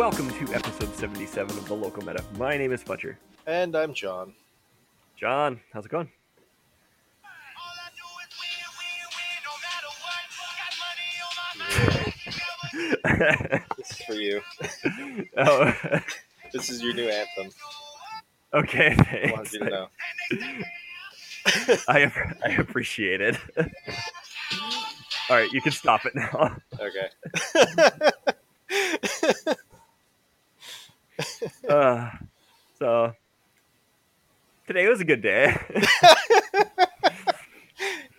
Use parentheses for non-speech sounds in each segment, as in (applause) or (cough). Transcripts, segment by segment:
welcome to episode 77 of the Local Meta. My name is Fletcher. And I'm John. John, how's it going? (laughs) This is for you. (laughs) oh, (laughs) This is your new anthem. okay, I thanks. wanted you to know. I, I appreciate it. All right, you can stop it now. Okay. (laughs) Uh, so, today was a good day. (laughs)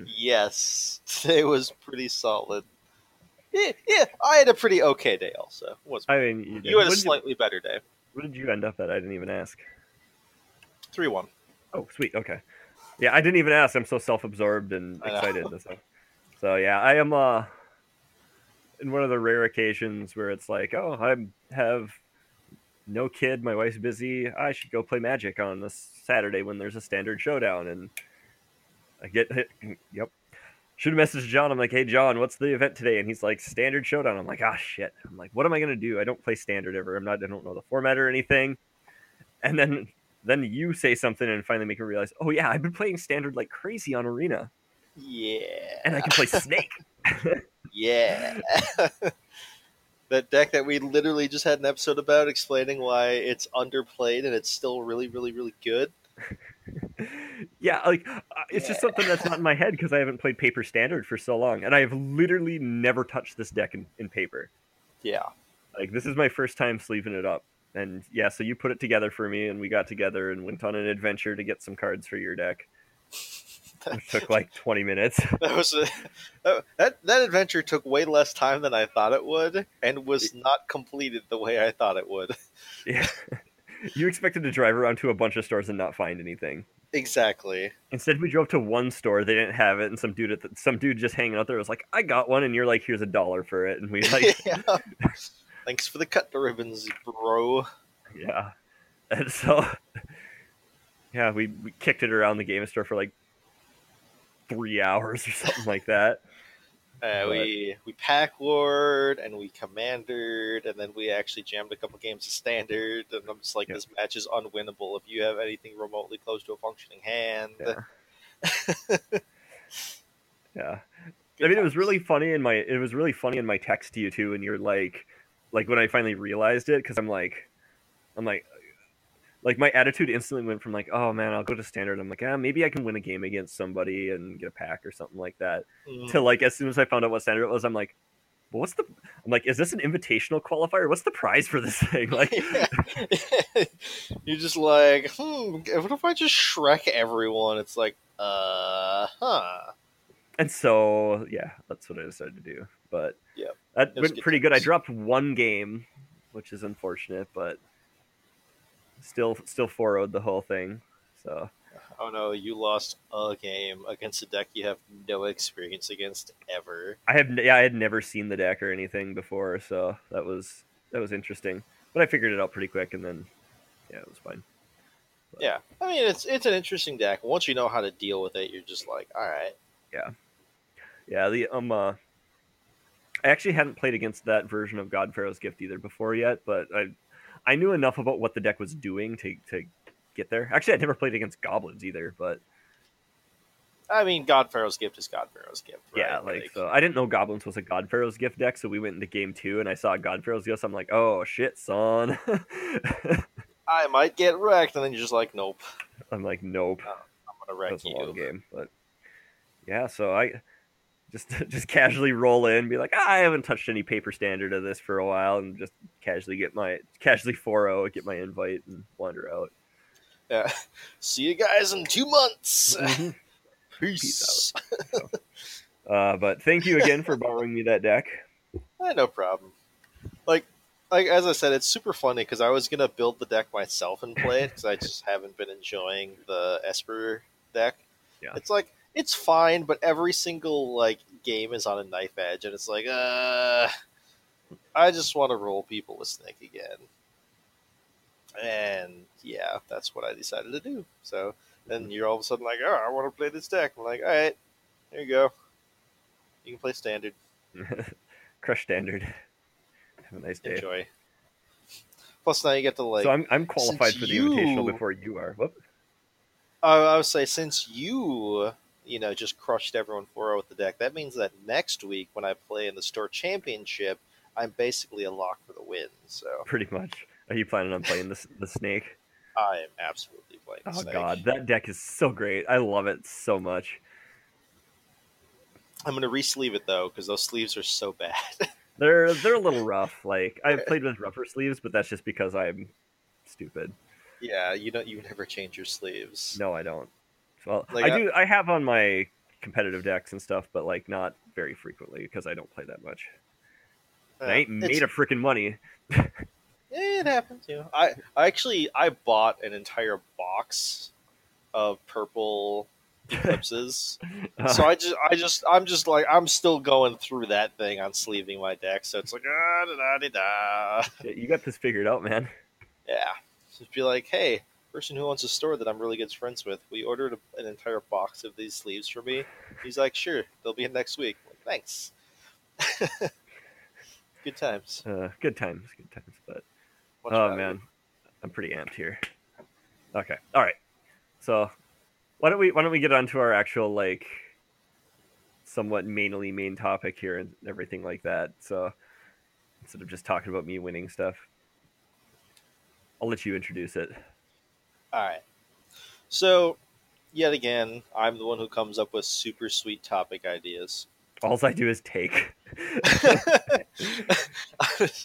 yes, today was pretty solid. Yeah, yeah, I had a pretty okay day. Also, was I mean, you, you had a slightly better day. what did you end up at? I didn't even ask. Three one. Oh, sweet. Okay. Yeah, I didn't even ask. I'm so self-absorbed and excited. stuff. So yeah, I am uh in one of the rare occasions where it's like, oh, I have no kid, my wife's busy. I should go play Magic on this Saturday when there's a standard showdown, and I get hit. Yep. Should have messaged John. I'm like, hey John, what's the event today? And he's like, standard showdown. I'm like, ah shit. I'm like, what am I gonna do? I don't play standard ever. I'm not. I don't know the format or anything. And then then you say something and finally make me realize, oh yeah, I've been playing standard like crazy on Arena, Yeah. and I can play Snake. (laughs) Yeah. (laughs) that deck that we literally just had an episode about explaining why it's underplayed and it's still really, really, really good. (laughs) yeah, like uh, it's just something that's not in my head because I haven't played Paper Standard for so long, and I have literally never touched this deck in, in paper. Yeah. Like this is my first time sleeving it up, and yeah, so you put it together for me, and we got together and went on an adventure to get some cards for your deck. (laughs) It took like 20 minutes. (laughs) That was a, that- that adventure took way less time than I thought it would, and was not completed the way I thought it would. (laughs) yeah. You expected to drive around to a bunch of stores and not find anything. Exactly. Instead, we drove to one store. They didn't have it, and some dude at the, some dude just hanging out there was like, "I got one," and you're like, "Here's a dollar for it," and we like, yeah. Thanks for the cut the ribbons, bro. yeah. And so, yeah, we, we kicked it around the game store for like three hours or something like that. (laughs) Uh, we we pack ward and we commandered, and then we actually jammed a couple games of standard. And I'm just like, Yeah. this match is unwinnable if you have anything remotely close to a functioning hand. Yeah. (laughs) Yeah. I mean, it was really funny in my it was really funny in my text to you too, and you're like, like when I finally realized it, because I'm like, I'm like, like my attitude instantly went from like, oh man, I'll go to standard. I'm like, ah, maybe I can win a game against somebody and get a pack or something like that. Mm. To like, as soon as I found out what standard it was, I'm like, well, what's the? I'm like, is this an invitational qualifier? What's the prize for this (laughs) thing? (laughs) Like, (laughs) You're just like, hmm, what if I just Shrek everyone? It's like, uh, huh. and so yeah, that's what I decided to do. But yeah, that went pretty good. I dropped one game, which is unfortunate, but still still 4 the whole thing. So Oh no, you lost a game against a deck you have no experience against ever. I have yeah, I had never seen the deck or anything before, so that was that was interesting. But I figured it out pretty quick, and then yeah, it was fine. Yeah, I mean it's it's an interesting deck. Once you know how to deal with it, you're just like, all right. Yeah. Yeah, the um, uh, I actually hadn't played against that version of God Pharaoh's Gift either before yet, but I I knew enough about what the deck was doing to to get there. Actually, I'd never played against goblins either, but I mean, God Pharaoh's gift is God Pharaoh's gift. Right? yeah, like, so I didn't know goblins was a God Pharaoh's Gift deck, so we went into game two, and I saw God Pharaoh's Gift. So I'm like, oh shit, son. (laughs) I might get wrecked, and then you're just like, nope, I'm like, nope. Uh, I'm gonna wreck That's a long game, but yeah. So I just (laughs) just casually roll in, be like, ah, I haven't touched any paper standard of this for a while, and just casually get my casually 4-0, get my invite, and wander out. Yeah. (laughs) See you guys in two months. Mhm. (laughs) Peace. uh, but thank you again for borrowing me that deck. Eh, no problem. Like, like as I said, it's super funny because I was gonna build the deck myself and play it because I just haven't been enjoying the Esper deck. Yeah. It's like it's fine, but every single like game is on a knife edge, and it's like, uh, I just want to roll people with Snake again. And yeah, that's what I decided to do. So then you're all of a sudden like, oh, I want to play this deck. I'm like, all right, here you go. You can play standard. (laughs) Crush standard. Have a nice day. Enjoy. Plus, now you get to like. so I'm I'm qualified for the invitational before you are. Whoop. I, I would say since you, you know, just crushed everyone 4 with the deck, that means that next week when I play in the store championship, I'm basically a lock for the win. So Pretty much. Are you planning on playing the the snake? I am absolutely playing. Oh Snake. god, that deck is so great. I love it so much. I'm gonna re-sleeve it though because those sleeves are so bad. (laughs) They're they're a little (laughs) rough. Like I've played with rougher sleeves, but that's just because I'm stupid. yeah, you don't. You never change your sleeves. No, I don't. Well, Like, I I- do. I have on my competitive decks and stuff, but like not very frequently because I don't play that much. Uh, I ain't made of freaking money. (laughs) It happens. You know, I I actually I bought an entire box of purple eclipses. (laughs) so I just I just I'm just like I'm still going through that thing on sleeving my deck. So it's like ah da da da da. You got this figured out, man. Yeah, just be like, hey, person who owns a store that I'm really good friends with, we ordered a, an entire box of these sleeves for me. He's like, sure, they'll be in next week. I'm like, Thanks. (laughs) good times. Uh, good times, good times. But Much oh better. man, I'm pretty amped here. Okay, all right. So why don't we why don't we get on to our actual like somewhat mainly main topic here and everything like that. So instead of just talking about me winning stuff, I'll let you introduce it. All right. So, yet again, I'm the one who comes up with super sweet topic ideas. All I do is take. (laughs)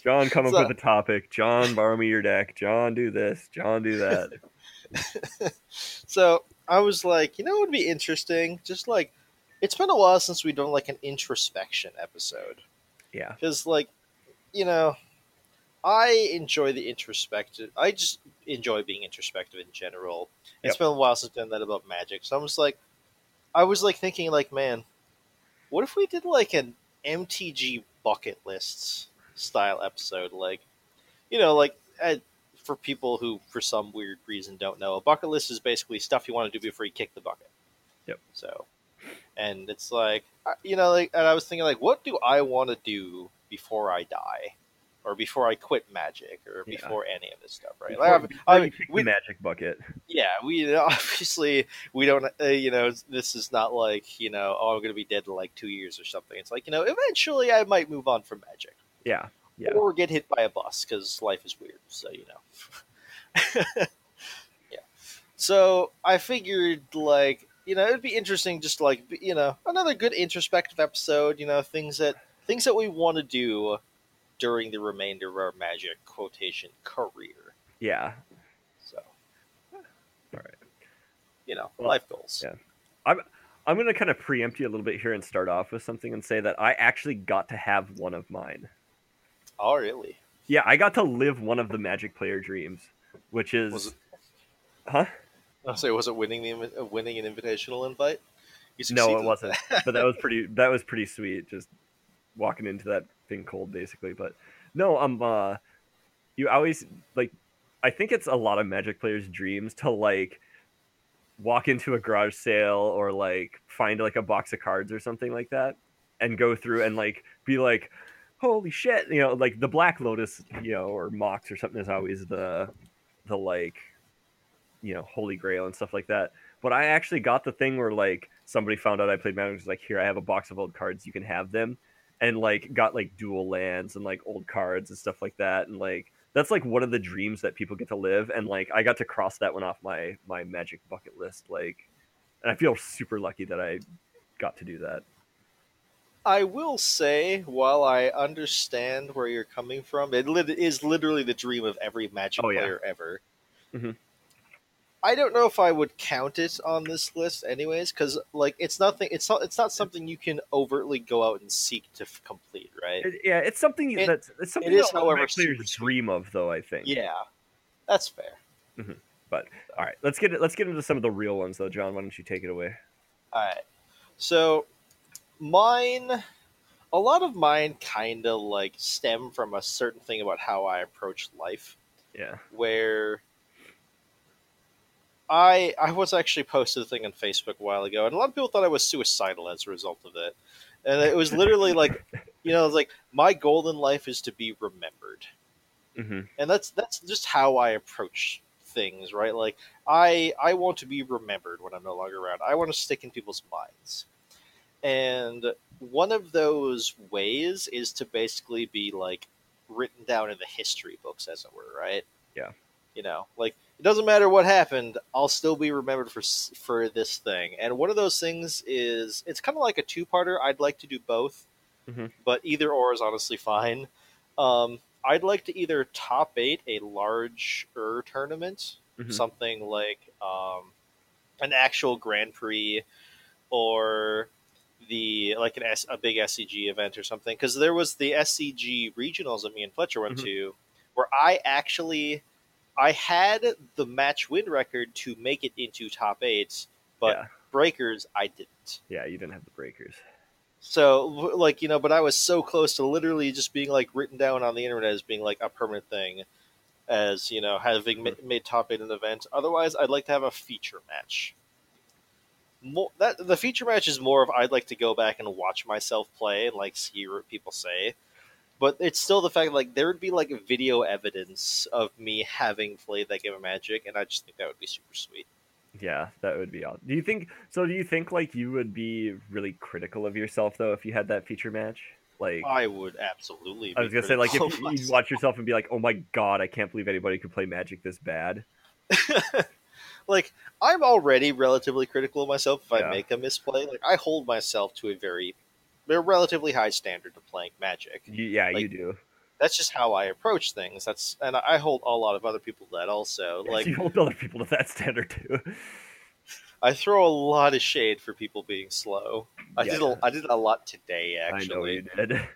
John, come up So- with a topic. John, borrow me your deck. John, do this. John, do that. (laughs) so, I was like, you know what would be interesting? Just like, it's been a while since we've done like an introspection episode. Yeah. Because, like, you know, I enjoy the introspective. I just enjoy being introspective in general. It's Yep. been a while since I've done that about magic. So I'm just like, I was like thinking, like, man, what if we did like an MTG bucket lists style episode? Like, you know, like uh, for people who, for some weird reason, don't know, a bucket list is basically stuff you want to do before you kick the bucket. Yep. So, and it's like, uh, you know, like, and I was thinking, like, what do I want to do before I die? Or before I quit magic, or Yeah. before any of this stuff, right? Before, Like, I mean, we- magic bucket. yeah, we (laughs) obviously we don't. Uh, you know, this is not like you know, oh, I'm going to be dead in like two years or something. It's like you know, eventually I might move on from magic Yeah. Yeah. or get hit by a bus because life is weird. So you know, (laughs) yeah. So I figured like you know it'd be interesting just like you know another good introspective episode. You know things that things that we want to do during the remainder of our magic quotation career. Yeah. So All right. you know, Well, life goals. yeah. I'm I'm going to kind of preempt you a little bit here and start off with something and say that I actually got to have one of mine. Oh, really? Yeah, I got to live one of the Magic player dreams, which is, Was it- huh? I was say, was it winning the winning an invitational invite? No, it wasn't. but that was pretty. That was pretty sweet. Just walking into that thing cold, basically. But no, um, uh, you always like. I think it's a lot of Magic players' dreams to like walk into a garage sale or like find like a box of cards or something like that, and go through and like be like, "Holy shit!" You know, like the Black Lotus, you know, or Mox or something is always the the like, you know, Holy Grail and stuff like that. But I actually got the thing where like somebody found out I played Magic. Was like, here I have a box of old cards. You can have them, and like got like dual lands and like old cards and stuff like that. And like that's like one of the dreams that people get to live. And like I got to cross that one off my my Magic bucket list. Like, and I feel super lucky that I got to do that. I will say, while I understand where you're coming from, it lit- is literally the dream of every Magic Oh, yeah. player ever. Mhm. I don't know if I would count it on this list, anyways, because like it's nothing. It's not. It's not something you can overtly go out and seek to f- complete, right? It- yeah, it's something It- that's it's something is, lot of however, players dream of, though. I think. yeah, that's fair. Mm-hmm. But all right, let's get it. Let's get into some of the real ones, though. John, why don't you take it away? All right. So mine a lot of mine kind of like stem from a certain thing about how I approach life Yeah. where I I was actually posted a thing on Facebook a while ago and a lot of people thought I was suicidal as a result of it. And it was literally like (laughs) you know, like my goal in life is to be remembered. hmm and that's that's just how I approach things, right? Like I I want to be remembered when I'm no longer around. I want to stick in people's minds, and one of those ways is to basically be like written down in the history books, as it were, right? Yeah. You know, like it doesn't matter what happened, I'll still be remembered for for this thing. And one of those things is it's kind of like a two parter. I'd like to do both, Mhm. but either or is honestly fine. Um, I'd like to either top eight a larger tournament, Mhm. something like um, an actual Grand Prix, or the like an S, a big SCG event or something. Because there was the SCG regionals that me and Fletcher went Mhm. to, where I actually I had the match win record to make it into top eight, but yeah, breakers I didn't. yeah, you didn't have the breakers. So, like, you know, but I was so close to literally just being, like, written down on the internet as being, like, a permanent thing, as, you know, having ma- made top eight an event. Otherwise, I'd like to have a feature match. More, that The feature match is more of I'd like to go back and watch myself play and, like, see what people say. But it's still the fact, like, there would be, like, video evidence of me having played that game of Magic, and I just think that would be super sweet. Yeah, that would be awesome. Do you think so? Do you think like you would be really critical of yourself though if you had that feature match? Like, I would absolutely I was gonna say, like, if you, myself. watch yourself and be like, "Oh my god, I can't believe anybody could play Magic this bad." (laughs) like I'm already relatively critical of myself if Yeah. I make a misplay. Like I hold myself to a very, a relatively high standard to playing Magic. Yeah, you do. That's just how I approach things. That's and I hold a lot of other people to that also. Like you hold other people to that standard too. I throw a lot of shade for people being slow. I did Yeah. a, I did a lot today actually. I know you did.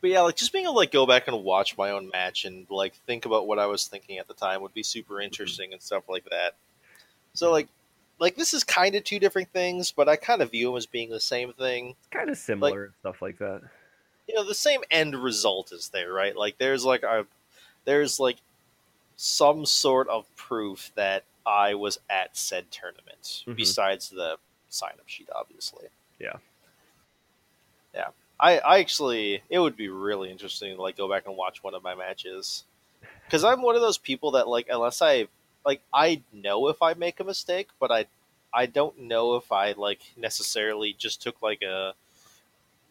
But yeah, like just being able to like go back and watch my own match and like think about what I was thinking at the time would be super mm-hmm. interesting and stuff like that. So like like this is kind of two different things, but I kind of view them as being the same thing. It's kind of similar and stuff like that. You know, the same end result is there, right? Like there's like a there's like some sort of proof that I was at said tournament Mhm. besides the sign up sheet obviously. Yeah. Yeah. I, I actually it would be really interesting to like go back and watch one of my matches because i'm one of those people that like unless i like i know if i make a mistake but i i don't know if i like necessarily just took like a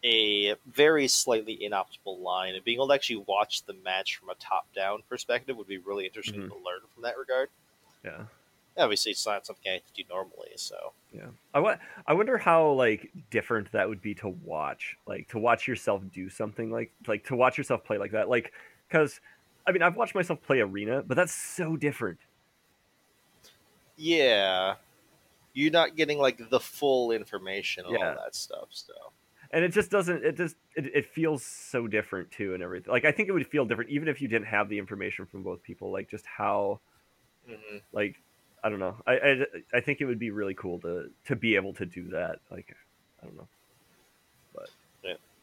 a very slightly inoptimal line and being able to actually watch the match from a top down perspective would be really interesting Mhm. to learn from that regard Yeah. obviously it's not something i have to do normally so Yeah, I wa- I wonder how like different that would be to watch, like to watch yourself do something like like to watch yourself play like that, like because I mean I've watched myself play arena, but that's so different. Yeah you're not getting like the full information and Yeah. all that stuff so and it just doesn't it just it, it feels so different too and everything like i think it would feel different even if you didn't have the information from both people like just how Mhm. like i don't know i i, I think it would be really cool to to be able to do that like i don't know but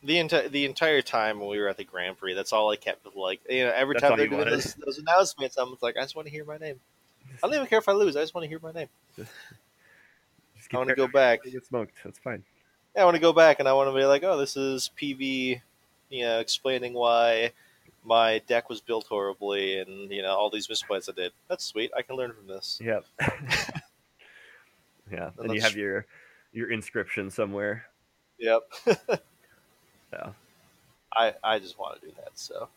the entire the entire time when we were at the Grand Prix, that's all I kept with like you know every That's time they're doing those, those announcements, I'm like I just want to hear my name. I don't even care if I lose. I just want to hear my name. (laughs) I want to go back. get smoked that's fine Yeah, I want to go back and I want to be like, oh, this is PV, you know, explaining why my deck was built horribly and you know all these misplays I did. That's sweet. I can learn from this. Yep. (laughs) yeah, and you have your your inscription somewhere. Yep. (laughs) Yeah. I I just want to do that. So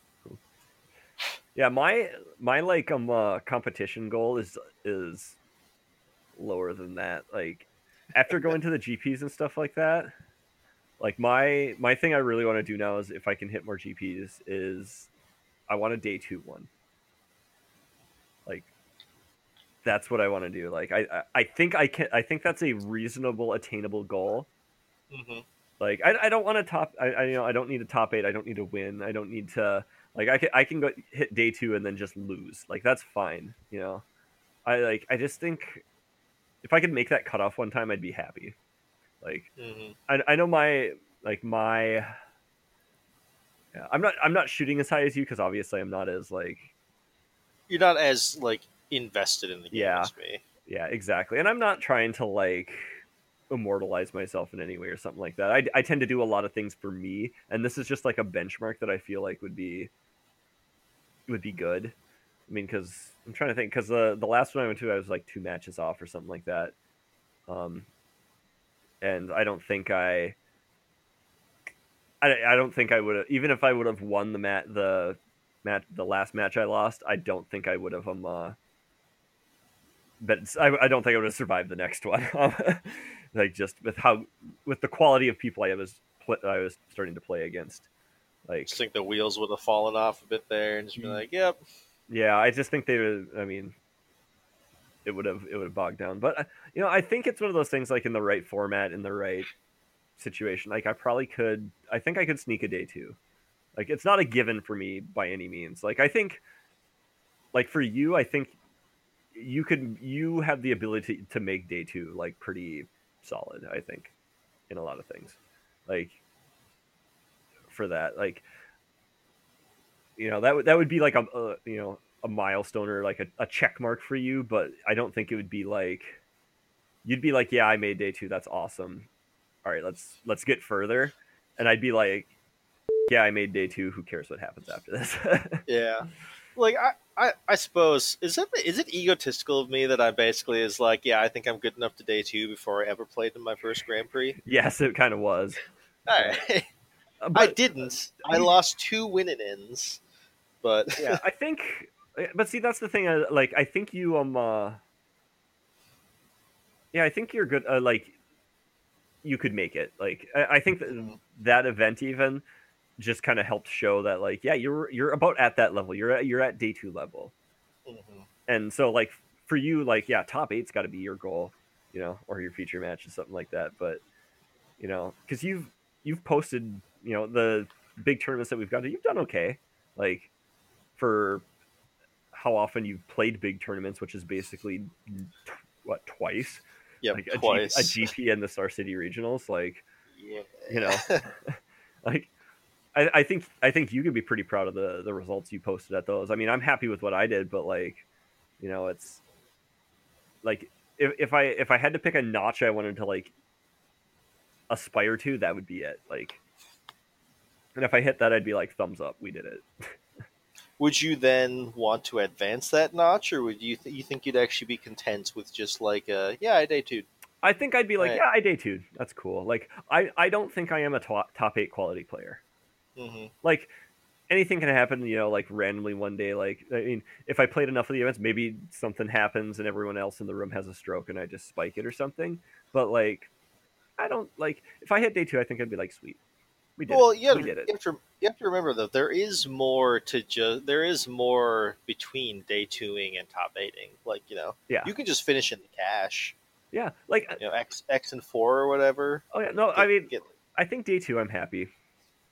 Yeah, my my like um uh, competition goal is is lower than that. Like after going to the GPs and stuff like that, like my my thing I really want to do now is if I can hit more GPs is I want a day two one. Like that's what I want to do. Like I I- I think I can I think that's a reasonable attainable goal. hmm Like I, I don't want to top. I, I you know I don't need a top eight. I don't need to win. I don't need to like I can I can go hit day two and then just lose. Like that's fine. You know, I like I just think if I could make that cutoff one time, I'd be happy. Like hmm I I know my like my. Yeah, I'm not. I'm not shooting as high as you because obviously I'm not as like. you're not as like invested in the game Yeah. as me. Yeah, exactly. And I'm not trying to like. Immortalize myself in any way or something like that. I, I tend to do a lot of things for me, and this is just like a benchmark that I feel like would be would be good. I mean, because I'm trying to think, because the the last one I went to, I was like two matches off or something like that, um, and I don't think I. I, I don't think I would have even if I would have won the mat the mat the last match I lost I don't think I would have um uh, but I, I don't think I would have survived the next one (laughs) like just with how with the quality of people I was I was starting to play against like just think the wheels would have fallen off a bit there and just be like yep yeah I just think they would I mean it would have it would have bogged down but uh, you know I think it's one of those things like in the right format in the right situation. Like I probably could. I think I could sneak a day two. Like it's not a given for me by any means. Like I think, like for you, I think you could. You have the ability to, to make day two like pretty solid. I think in a lot of things. Like for that, like you know that would that would be like a, a you know a milestone or like a, a check mark for you. But I don't think it would be like you'd be like, yeah, I made day two. That's awesome all right, let's let's get further. And I'd be like, yeah, I made day two. Who cares what happens after this? (laughs) yeah, like I, I, I suppose is it is it egotistical of me that I basically is like, yeah, I think I'm good enough to day two before I ever played in my first Grand Prix. Yes, it kind of was. (laughs) Right. Uh, but, I didn't. I lost two winning ins, but yeah, (laughs) I think. But see, that's the thing. Uh, like, I think you um. Uh, yeah, I think you're good. Uh, like, you could make it. Like I, I think that, mm-hmm. that event even just kind of helped show that like yeah you're you're about at that level. You're at you're at day two level, mm-hmm. and so like for you like yeah top eight's got to be your goal, you know, or your feature match or something like that. But you know because you've you've posted you know the big tournaments that we've got to you've done okay like for how often you've played big tournaments which is basically what twice yeah, like twice. A, G, a GP and the Star City regionals, like yeah. you know, (laughs) (laughs) like I, I think I think you can be pretty proud of the the results you posted at those. I mean, I'm happy with what I did, but like, you know, it's like if if I if I had to pick a notch I wanted to like aspire to, that would be it. Like, and if I hit that, I'd be like, thumbs up, we did it. (laughs) would you then want to advance that notch, or would you th- you think you'd actually be content with just like, uh, yeah, I day two? I think I'd be like, right. yeah, I day two. That's cool. Like, I I don't think I am a top top eight quality player. Mm-hmm. Like, anything can happen. You know, like randomly one day. Like, I mean, if I played enough of the events, maybe something happens and everyone else in the room has a stroke and I just spike it or something. But like, I don't like if I hit day two, I think I'd be like, sweet. We did. Well, yeah, we did it. You have, to, you have to remember though, there is more to just. There is more between day twoing and top eighting. Like you know, yeah, you can just finish in the cash. Yeah, like you know, X X and four or whatever. Oh yeah, no, get, I mean, get... I think day two, I'm happy.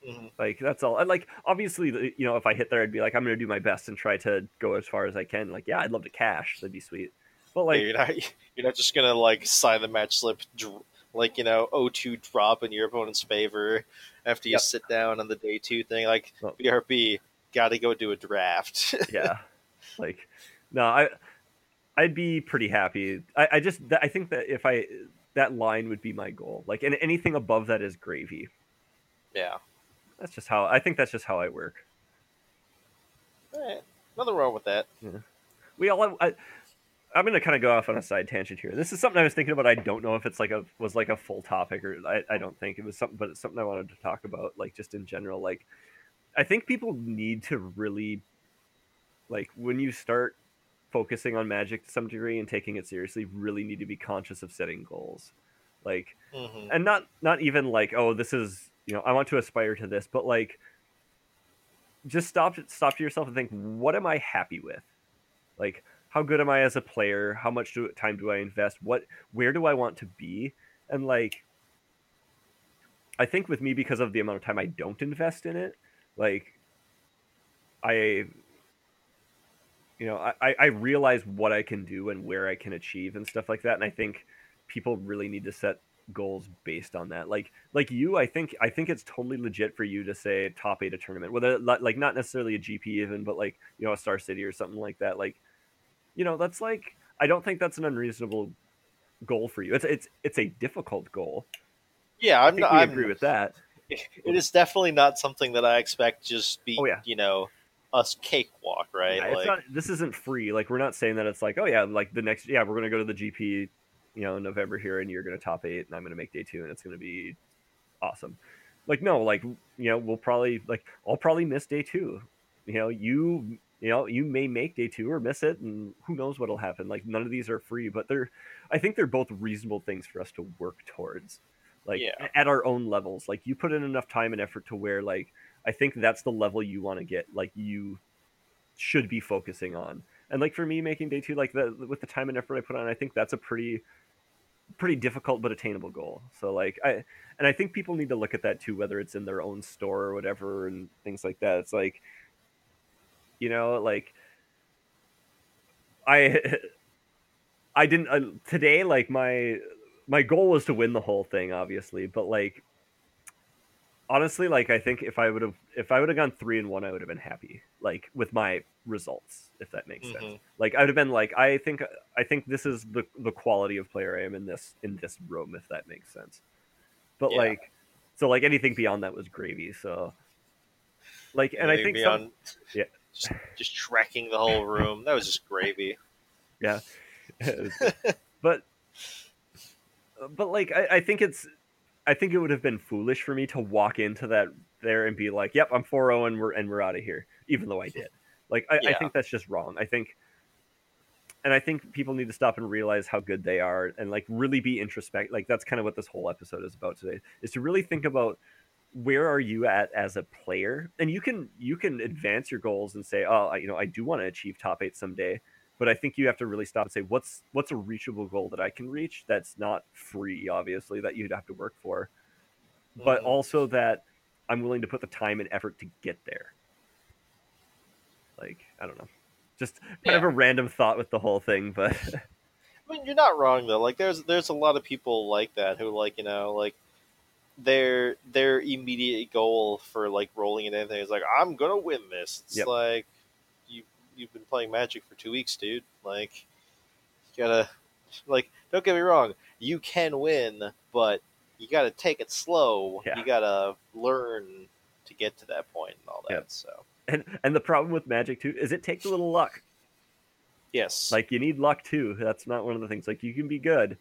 Mm-hmm. Like that's all. And like obviously, you know, if I hit there, I'd be like, I'm gonna do my best and try to go as far as I can. Like, yeah, I'd love to cash. That'd be sweet. But like, yeah, you're not (laughs) you're not just gonna like sign the match slip, like you know, O2 drop in your opponent's favor after you yep. sit down on the day two thing. Like oh. BRB, got to go do a draft. (laughs) yeah, like no, I I'd be pretty happy. I, I just I think that if I that line would be my goal. Like and anything above that is gravy. Yeah, that's just how I think. That's just how I work. All right, nothing wrong with that. Yeah. We all. I, I'm gonna kind of go off on a side tangent here. This is something I was thinking about. I don't know if it's like a was like a full topic or I, I don't think it was something, but it's something I wanted to talk about, like just in general. Like, I think people need to really, like, when you start focusing on magic to some degree and taking it seriously, really need to be conscious of setting goals, like, mm-hmm. and not not even like, oh, this is you know I want to aspire to this, but like, just stop stop to yourself and think, what am I happy with, like how good am I as a player? How much do, time do I invest? What where do I want to be? And like I think with me because of the amount of time I don't invest in it, like I you know, I, I realize what I can do and where I can achieve and stuff like that. And I think people really need to set goals based on that. Like like you, I think I think it's totally legit for you to say top eight a tournament, whether like not necessarily a GP even, but like you know a Star City or something like that. Like you know, that's like I don't think that's an unreasonable goal for you. It's it's it's a difficult goal. Yeah, I I'm. not, we I'm agree with that. (laughs) it is definitely not something that I expect just be Oh, yeah. you know us cakewalk, right? Yeah, it's like, not. This isn't free. Like we're not saying that it's like, oh yeah, like the next, yeah, we're gonna go to the GP, you know, November here, and you're gonna top eight, and I'm gonna make day two, and it's gonna be awesome. Like no, like you know, we'll probably like I'll probably miss day two. You know, you you know, you may make day two or miss it, and who knows what'll happen. Like none of these are free, but they're, I think they're both reasonable things for us to work towards. Like Yeah. at our own levels. Like you put in enough time and effort to where like I think that's the level you want to get. Like you should be focusing on. And like for me, making day two, like the with the time and effort I put on, I think that's a pretty pretty difficult but attainable goal. So like I and I think people need to look at that too, whether it's in their own store or whatever and things like that. It's like you know, like I (laughs) I didn't uh, today like my my goal was to win the whole thing obviously, but like honestly like I think if I would have if I would have gone 3 and 1 I would have been happy like with my results if that makes sense. Mhm. Like I would have been like I think I think this is the the quality of player I am in this in this room if that makes sense. But Yeah. like so like anything beyond that was gravy. So like and I Maybe think some, (laughs) yeah. just just wrecking the whole room. That was just gravy. yeah (laughs) (laughs) but but like I, I think it's i think it would have been foolish for me to walk into that there and be like yep i'm 4-0 and we're and we're out of here even though i did. Like I, I think that's just wrong. I think and i think people need to stop and realize how good they are and like really be introspect like that's kind of what this whole episode is about today is to really think about where are you at as a player? And you can you can advance your goals and say oh I, you know i do want to achieve top eight someday but I think you have to really stop and say what's what's a reachable goal that I can reach that's not free, obviously, that you'd have to work for, but Mhm. also that I'm willing to put the time and effort to get there. Like I don't know, just kind of a random thought with the whole thing, but (laughs) I mean, you're not wrong though. Like, there's there's a lot of people like that who like you know like their their immediate goal for like rolling in anything is like I'm gonna win this. It's Yep. like you've been playing Magic for two weeks, dude. Like you gotta like don't get me wrong, you can win, but you gotta take it slow. Yeah. You gotta learn to get to that point and all that. Yep. So and and the problem with Magic too is it takes a little luck. yes, Like you need luck too. That's not one of the things. Like you can be good,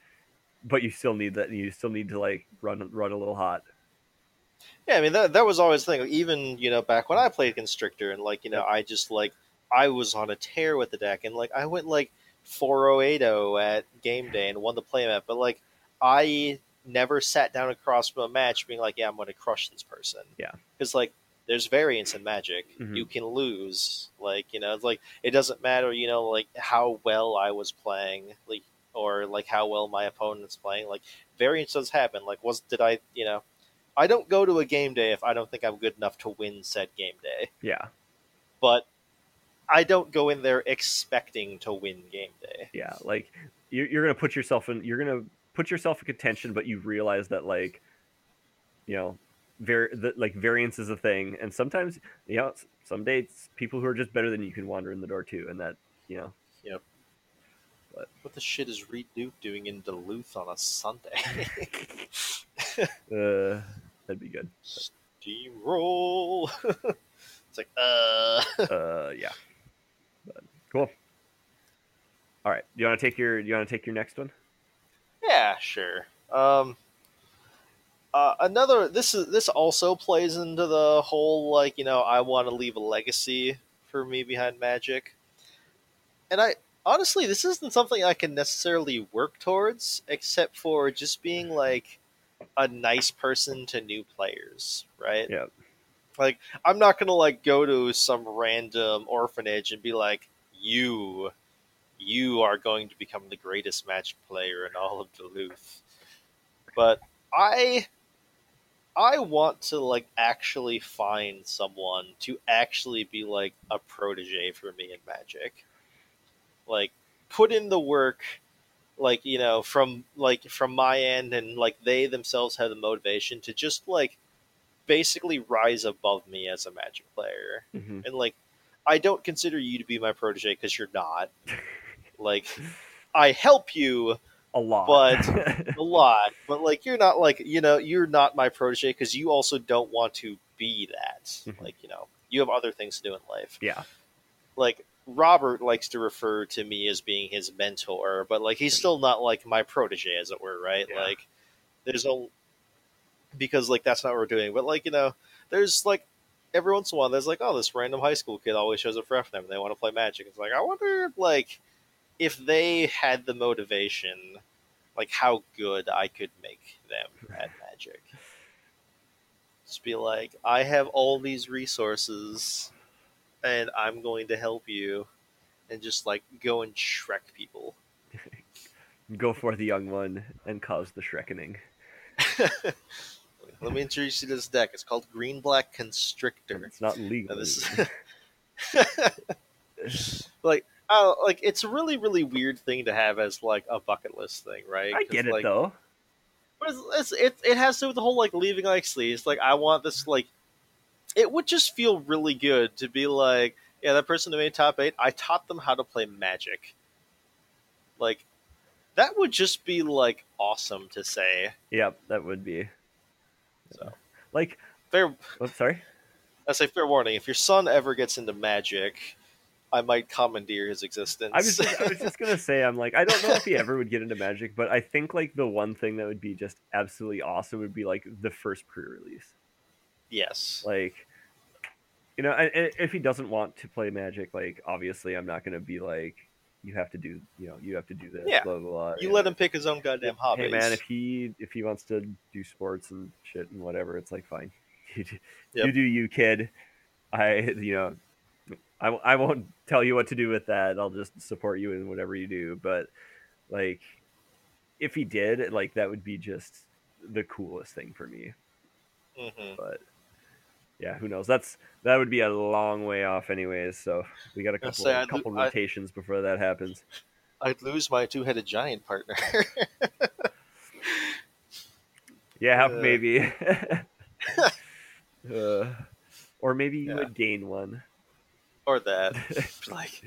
but you still need that. You still need to like run run a little hot. Yeah, I mean that that was always the thing. Even you know back when I played Constrictor and like you know I just like I was on a tear with the deck and like I went like 4080 at game day and won the playmat, but like I never sat down across from a match being like, yeah, I'm going to crush this person. Yeah. because like there's variance in Magic. Mhm. You can lose. Like you know, it's like it doesn't matter. You know, like how well I was playing, like or like how well my opponent's playing. Like variance does happen. Like was did I you know I don't go to a game day if I don't think I'm good enough to win said game day. Yeah, But I don't go in there expecting to win game day. yeah. Like you're you're gonna put yourself in. You're gonna put yourself in contention, but you realize that like, you know, var- that like variance is a thing, and sometimes you know some days people who are just better than you can wander in the door too, and that you know Yep. But What the shit is Reid Duke doing in Duluth on a Sunday? (laughs) uh, that'd be good. Steamroll. (laughs) it's like uh. Uh, yeah, but cool. All right, you want to take your you want to take your next one? Yeah, sure. Um, uh, another this is this also plays into the whole like you know I want to leave a legacy for me behind Magic, and I honestly this isn't something I can necessarily work towards except for just being like a nice person to new players, right? Yeah. Like I'm not gonna like go to some random orphanage and be like you you are going to become the greatest Magic player in all of Duluth. But I I want to like actually find someone to actually be like a protege for me in Magic. Like put in the work like, you know, from like from my end and like they themselves have the motivation to just like basically rise above me as a Magic player hmm and like i don't consider you to be my protege because you're not like i help you a lot, but- (laughs) a lot. But like, you're not like you know, you're not my protege because you also don't want to be that. Mhm. Like, you know, you have other things to do in life. yeah, Like Robert likes to refer to me as being his mentor, but like he's still not like my protege, as it were, right? Yeah. Like, there's no because like that's not what we're doing. But like you know, there's like every once in a while, there's like, oh, this random high school kid always shows up for FNM and they want to play Magic. It's like I wonder, like, if they had the motivation, like how good I could make them at Magic. Just be like, I have all these resources, and I'm going to help you, and just like go and Shrek people. (laughs) go for the young one and cause the Shrekkening. (laughs) Let me introduce you to this deck. It's called Green Black Constrictor. It's not legal. Now, this (laughs) like oh, like it's a really really weird thing to have as like a bucket list thing, right? I get it like, though. But it's, it's, it it has to do with the whole like leaving like sleeves. Like I want this like it would just feel really good to be like yeah that person who made top eight I taught them how to play Magic. Like that would just be like awesome to say. Yep, that would be. So Like, fair. oh, sorry. I say fair warning. If your son ever gets into Magic, I might commandeer his existence. I was just, I was just gonna (laughs) say I'm like I don't know if he ever would get into Magic, but I think like the one thing that would be just absolutely awesome would be like the first pre-release. yes. Like, you know, if he doesn't want to play Magic, like obviously I'm not gonna be like you have to do you know you have to do this. Yeah. Blah blah blah. You let him pick his own goddamn hobbies. Hey man, if he if he wants to do sports and shit and whatever, it's like fine. (laughs) You do, Yep. you do you, kid. I you know, I, I won't tell you what to do with that. I'll just support you in whatever you do. But like, if he did, like that would be just the coolest thing for me. Mhm. But yeah, who knows? That's that would be a long way off, anyways. So we got a couple say, I'd- couple I- rotations before that happens. I'd lose my two-headed giant partner. (laughs) Yeah, Uh. maybe. (laughs) (laughs) uh, or maybe you Yeah. would gain one. or that. like,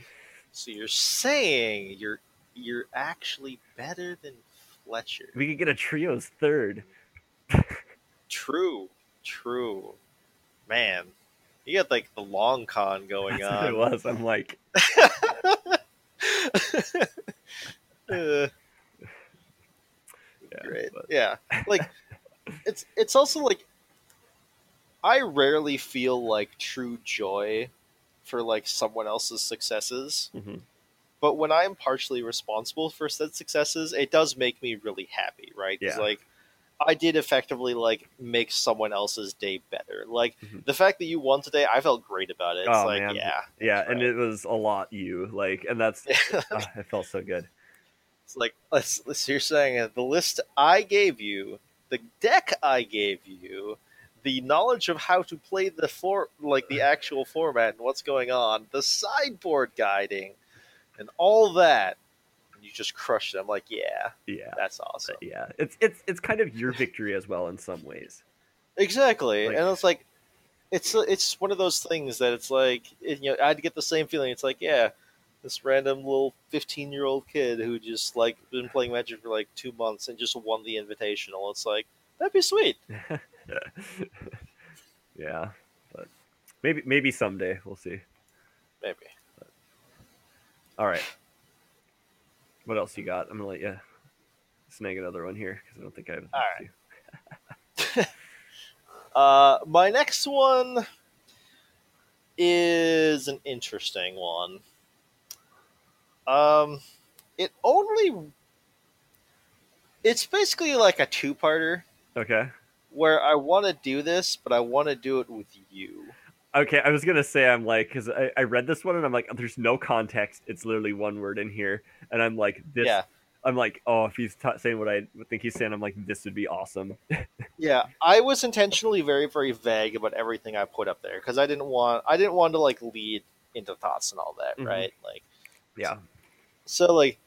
so you're saying you're you're actually better than Fletcher? We could get a trio's third. True, true. Man, you got like the long con going (laughs) That's what it was. I'm like, (laughs) (laughs) Uh, yeah, great. but- Yeah. Like it's it's also like I rarely feel like true joy for like someone else's successes. Mhm. But when I'm partially responsible for said successes, it does make me really happy, right? Yeah. like I did effectively like make someone else's day better. Like Mhm. the fact that you won today, I felt great about it. It's Oh, like, man. yeah. Yeah, and right. it was a lot you like, and that's (laughs) ah, it felt so good. It's like let's, let's you're saying uh, the list I gave you, the deck I gave you, the knowledge of how to play the for like the actual format and what's going on, the sideboard guiding, and all that. You just crushed it. I'm like, yeah, Yeah, that's awesome. yeah. It's it's it's kind of your victory as well in some ways. Exactly, Like- and it's like, it's it's one of those things that it's like, it, you know, I'd get the same feeling. It's like, yeah, this random little fifteen year old kid who just like been playing Magic for like two months and just won the invitational. It's like that'd be sweet. (laughs) yeah, but maybe maybe someday we'll see. Maybe. All right. What else you got? I'm gonna let you snag another one here because I don't think I have. All right. (laughs) Uh, my next one is an interesting one. Um, it only. It's basically like a two parter Okay. where I want to do this, but I want to do it with you. Okay, I was gonna say I'm like because I, I read this one and I'm like there's no context. It's literally one word in here, and I'm like this. Yeah. I'm like oh if he's t- saying what I think he's saying, I'm like this would be awesome. (laughs) Yeah, I was intentionally very, very vague about everything I put up there because I didn't want I didn't want to like lead into thoughts and all that, Mhm. right? Like, Yeah. so like,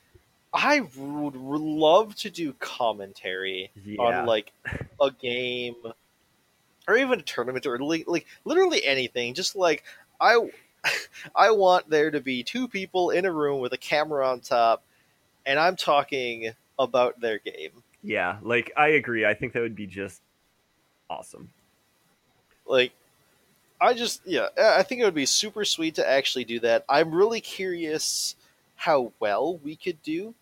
I would love to do commentary Yeah. on like a game or even a tournament or li- like literally anything. Just like I, (laughs) I want there to be two people in a room with a camera on top, and I'm talking about their game. Yeah, like I agree. I think that would be just awesome. Like, I just yeah, I think it would be super sweet to actually do that. I'm really curious how well we could do,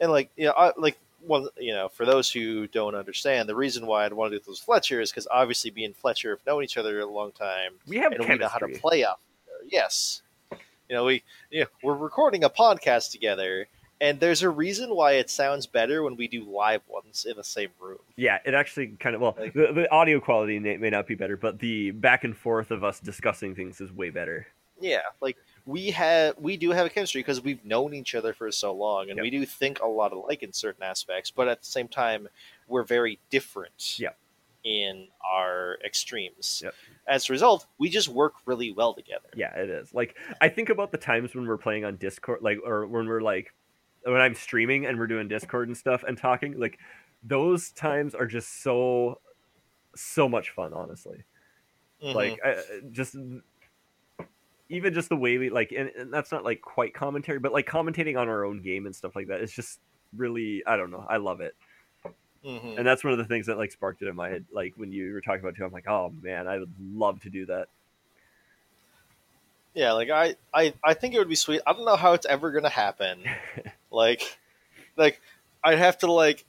and like know, I, like one you know, for those who don't understand, the reason why I'd want to do this with Fletcher is because obviously, me and Fletcher have known each other a long time, We have and we chemistry. know how to play off. Yes, you know we yeah we're recording a podcast together, and there's a reason why it sounds better when we do live ones in the same room. Yeah, it actually kind of well, Like- the, the audio quality may not be better, but the back and forth of us discussing things is way better. Yeah, like we have we do have a chemistry because we've known each other for so long, and Yep. we do think a lot alike in certain aspects, but at the same time, we're very different. Yep. In our extremes. Yep. As a result, we just work really well together. Yeah, it is. Like I think about the times when we're playing on Discord, like or when we're like when I'm streaming and we're doing Discord and stuff and talking, like those times are just so so much fun, honestly. Mhm. Like I, just even just the way we like and, and that's not like quite commentary, but like commentating on our own game and stuff like that. It's just really I don't know. I love it. Mhm. And that's one of the things that like sparked it in my head. Like when you were talking about it too, I'm like, oh man, I would love to do that. Yeah, like I, I, I think it would be sweet. I don't know how it's ever gonna happen. (laughs) like, like I'd have to like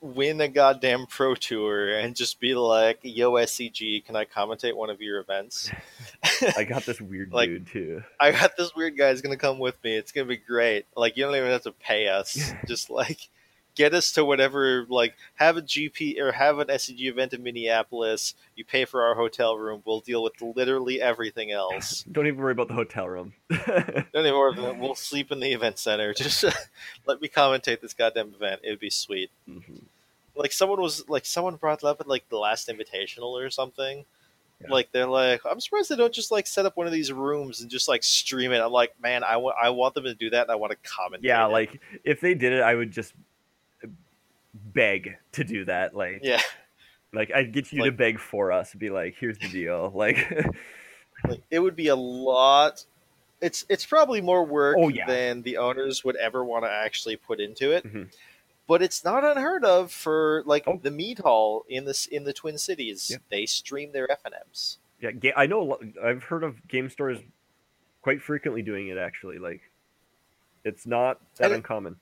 win a goddamn pro tour and just be like, "Yo, SCG, can I commentate one of your events?" (laughs) I got this weird Like- dude too. I got this weird guy who's gonna come with me. It's gonna be great. Like, you don't even have to pay us. (laughs) just like get us to whatever. Like, have a GP or have an SCG event in Minneapolis. You pay for our hotel room. We'll deal with literally everything else. (laughs) Don't even worry about the hotel room. (laughs) Don't even worry about it. We'll sleep in the event center. (laughs) Just let me commentate this goddamn event. It would be sweet. Mhm. Like someone was like someone brought up at like the last invitational or something. Yeah. Like they're like, I'm surprised they don't just like set up one of these rooms and just like stream it. I'm like, man, I want I want them to do that and I want to commentate. Yeah, it. like if they did it, I would just beg to do that. Like, yeah, like I'd get you to beg for us. Be like, here's the deal. (laughs) Like, like it would be a lot. It's it's probably more work Oh, yeah. than the owners would ever want to actually put into it. Mhm. But it's not unheard of for like Oh. the meat Hall in this in the Twin Cities. Yeah. They stream their FNMs. yeah, I know. I've heard of game stores quite frequently doing it. Actually, like, it's not that And it- uncommon.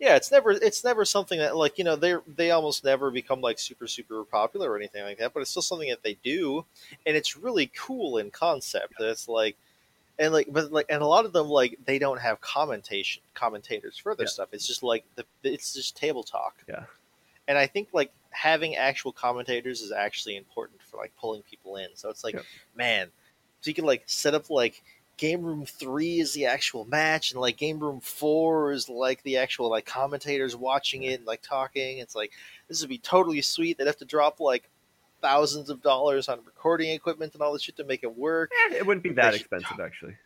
Yeah, it's never it's never something that like you know they they almost never become like super super popular or anything like that. But it's still something that they do, and it's really cool in concept. It's like. And like, but like, and a lot of them like they don't have commentation commentators for their Yeah. stuff. It's just like the it's just table talk. Yeah. and I think like having actual commentators is actually important for like pulling people in. So it's like, Yeah. man, so you can like set up like game room three is the actual match, and like game room four is like the actual like commentators watching it and like talking. It's like this would be totally sweet. They'd have to drop like thousands of dollars on recording equipment and all this shit to make it work. Eh, it wouldn't be that expensive, actually.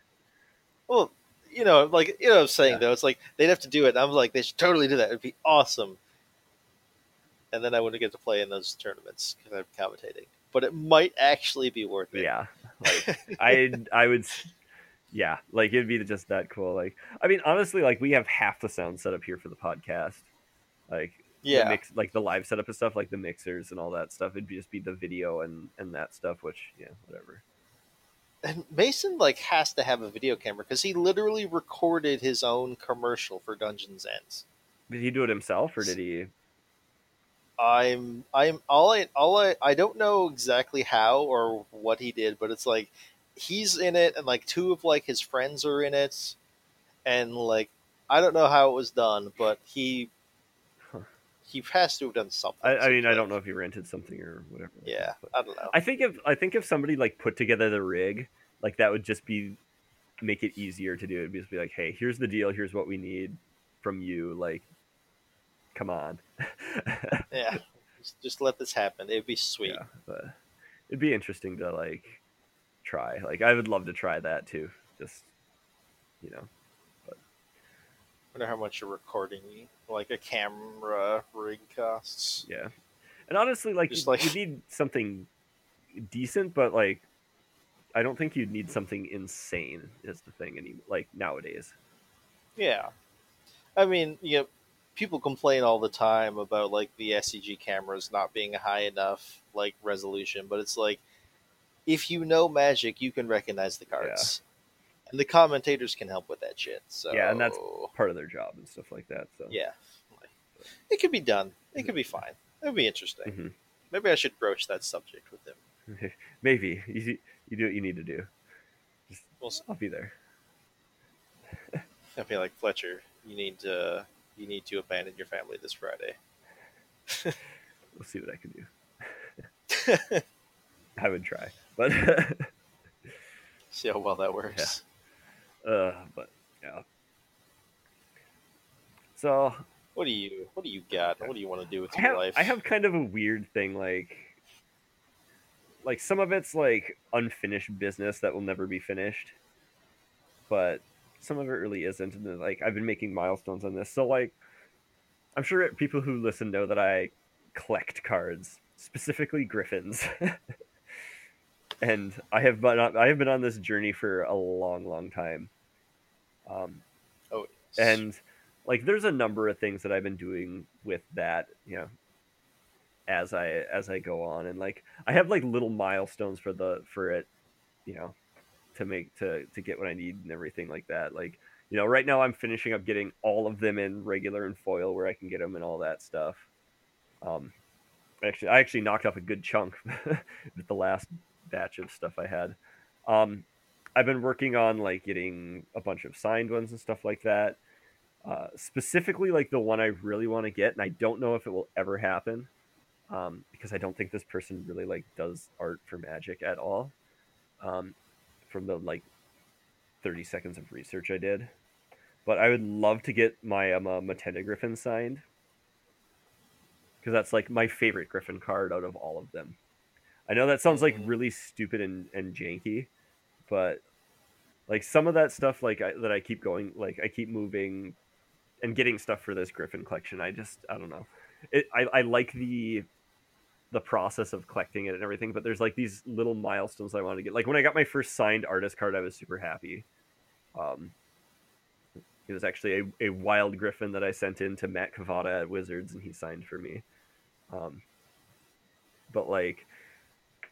Well, you know, like you know what I'm saying Yeah. though, it's like they'd have to do it. And I'm like, they should totally do that. It'd be awesome. And then I wouldn't get to play in those tournaments because I'm commentating. But it might actually be worth it. Yeah, (laughs) like I, I would. Yeah, like it'd be just that cool. Like, I mean, honestly, like we have half the sound set up here for the podcast. Like, the yeah. mix, like the live setup and stuff, like the mixers and all that stuff. It'd just be the video and and that stuff, which yeah, whatever. And Mason like has to have a video camera because he literally recorded his own commercial for Dungeons Ends. Did he do it himself or did he? I'm I'm all I all I I don't know exactly how or what he did, but it's like he's in it and like two of like his friends are in it and like I don't know how it was done, but he he has to have done something. I, I mean, I don't know if he rented something or whatever. Yeah, but- I don't know. I think if I think if somebody like put together the rig, like that would just be make it easier to do. It'd just be like, hey, here's the deal. Here's what we need from you. Like, come on. (laughs) Yeah, just, just let this happen. It'd be sweet. Yeah, but it'd be interesting to like try. Like, I would love to try that too. Just you know, I wonder how much a recording, like a camera rig costs. yeah. And honestly, like, Just you, like- you need something decent, but like, I don't think you'd need something insane. Is the thing any like nowadays. Yeah, I mean, you know, people complain all the time about like the SCG cameras not being high enough like resolution, but it's like if you know Magic, you can recognize the cards. And the commentators can help with that shit. So Yeah, and that's- part of their job and stuff like that. So yeah, it could be done. It could be fine. It would be interesting. Mhm. Maybe I should broach that subject with them. (laughs) maybe you you do what you need to do. We'll see. I'll be there. I feel like Fletcher, you need to you need to abandon your family this Friday. (laughs) We'll see what I can do. (laughs) I would try, but (laughs) See how well that works. uh, but yeah. So What do you What do you got? What do you want to do with I your have life? I have kind of a weird thing like like some of it's like unfinished business that will never be finished. But some of it really isn't and like I've been making milestones on this. So like I'm sure people who listen know that I collect cards, specifically griffins. (laughs) and I have been on, I have been on this journey for a long long time. Um Oh, and like there's a number of things that i've been doing with that you know as i as i go on. And like i have like little milestones for the for it you know to make to to get what i need and everything like that. Like you know right now i'm finishing up getting all of them in regular and foil where i can get them and all that stuff. Um actually i actually knocked off a good chunk (laughs) with the last batch of stuff i had um i've been working on like getting a bunch of signed ones and stuff like that uh, specifically like the one I really want to get, and I don't know if it will ever happen, um, because I don't think this person really like does art for Magic at all. Um, from the like thirty seconds of research I did, but I would love to get my um, uh, Mtenda Griffin signed because that's like my favorite Griffin card out of all of them. I know that sounds like really stupid and, and janky, but like some of that stuff like I, that I keep going like I keep moving and getting stuff for this Griffin collection. I just I don't know. It I, I like the the process of collecting it and everything, but there's like these little milestones I want to get. Like when I got my first signed artist card, I was super happy. Um, it was actually a, a wild Griffin that I sent in to Matt Cavotta at Wizards, and he signed for me. Um, but like,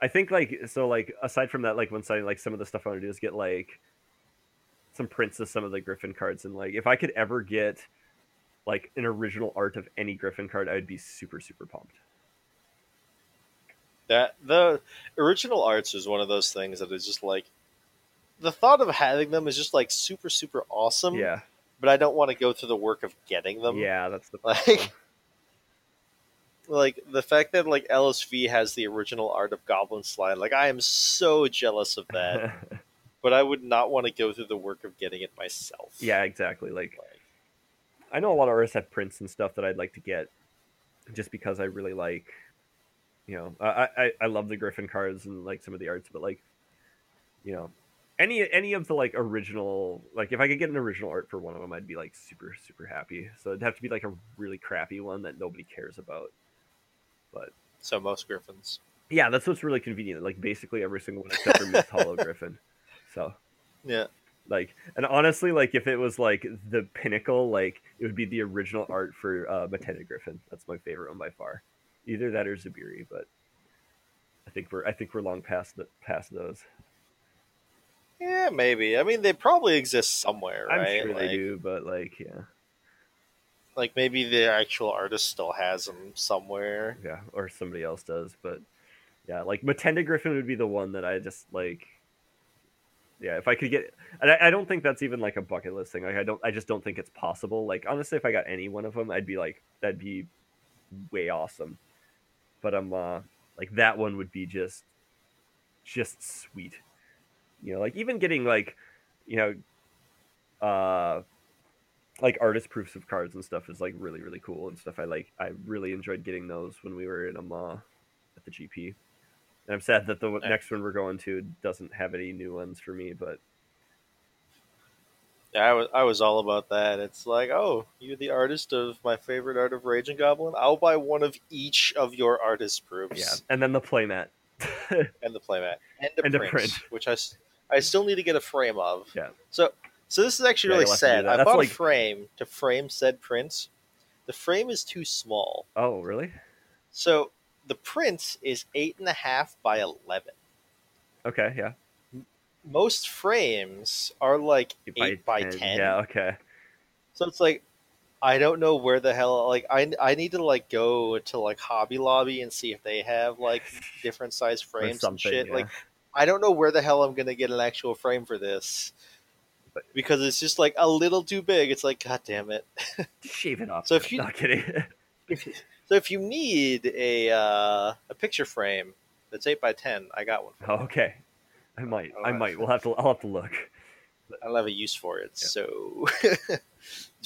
I think like so like aside from that, like once I like some of the stuff I want to do is get like some prints of some of the Griffin cards, and like if I could ever get like an original art of any Griffin card, I would be super super pumped. that the original arts is one of those things that is just like the thought of having them is just like super super awesome. Yeah, But I don't want to go through the work of getting them. yeah, that's the (laughs) problem. Like the fact that like LSV has the original art of Goblin Slide, like I am so jealous of that. (laughs) but I would not want to go through the work of getting it myself. yeah, exactly. Like Like, I know a lot of artists have prints and stuff that I'd like to get, just because I really like, you know, I I, I love the Griffin cards and like some of the arts, but like, you know, any any of the like original like if I could get an original art for one of them, I'd be like super super happy. So it'd have to be like a really crappy one that nobody cares about. But so most Griffins. yeah, that's what's really convenient. Like basically every single one except for Misthollow Griffin. (laughs) So Yeah. like and honestly like if it was like the pinnacle like it would be the original art for uh Mtenda Griffin. That's my favorite one by far. Either that or Zabiri, but I think we're I think we're long past the past those. Yeah, maybe. I mean, they probably exist somewhere, I'm right? sure like, they do, but like yeah. Like maybe the actual artist still has them somewhere. Yeah, or somebody else does, but yeah, like Mtenda Griffin would be the one that I just like yeah, if I could get and I, I don't think that's even like a bucket list thing. Like I don't I just don't think it's possible. Like honestly if I got any one of them, I'd be like that'd be way awesome. But I'm uh like that one would be just just sweet. You know, like even getting like you know uh like artist proofs of cards and stuff is like really really cool and stuff. I like I really enjoyed getting those when we were in uh, at the GP. And I'm sad that the next one we're going to doesn't have any new ones for me, but Yeah, I was I was all about that. It's like, oh, you're the artist of my favorite art of Raging Goblin. I'll buy one of each of your artist proofs. yeah. And then the playmat. (laughs) and the playmat and a And print, print. which I still need to get a frame of. Yeah. So so this is actually Yeah, really you'll have to do sad. I bought like- a frame to frame said prints, the frame is too small. Oh, really? So the print is eight and a half by eleven. Okay, yeah. Most frames are like eight, by, 10. Yeah, okay. So it's like I don't know where the hell like I I need to like go to like Hobby Lobby and see if they have like different size frames and shit. yeah. Like I don't know where the hell I'm gonna get an actual frame for this. Because it's just like a little too big. It's like, god damn it. Just (laughs) shave it off. So if you- not kidding. (laughs) So if you need a uh, a picture frame that's eight by ten, I got one. For oh, okay. I might. I Alright. might. We'll have to. I'll have to look. I'll have a use for it. Yeah. So (laughs) it's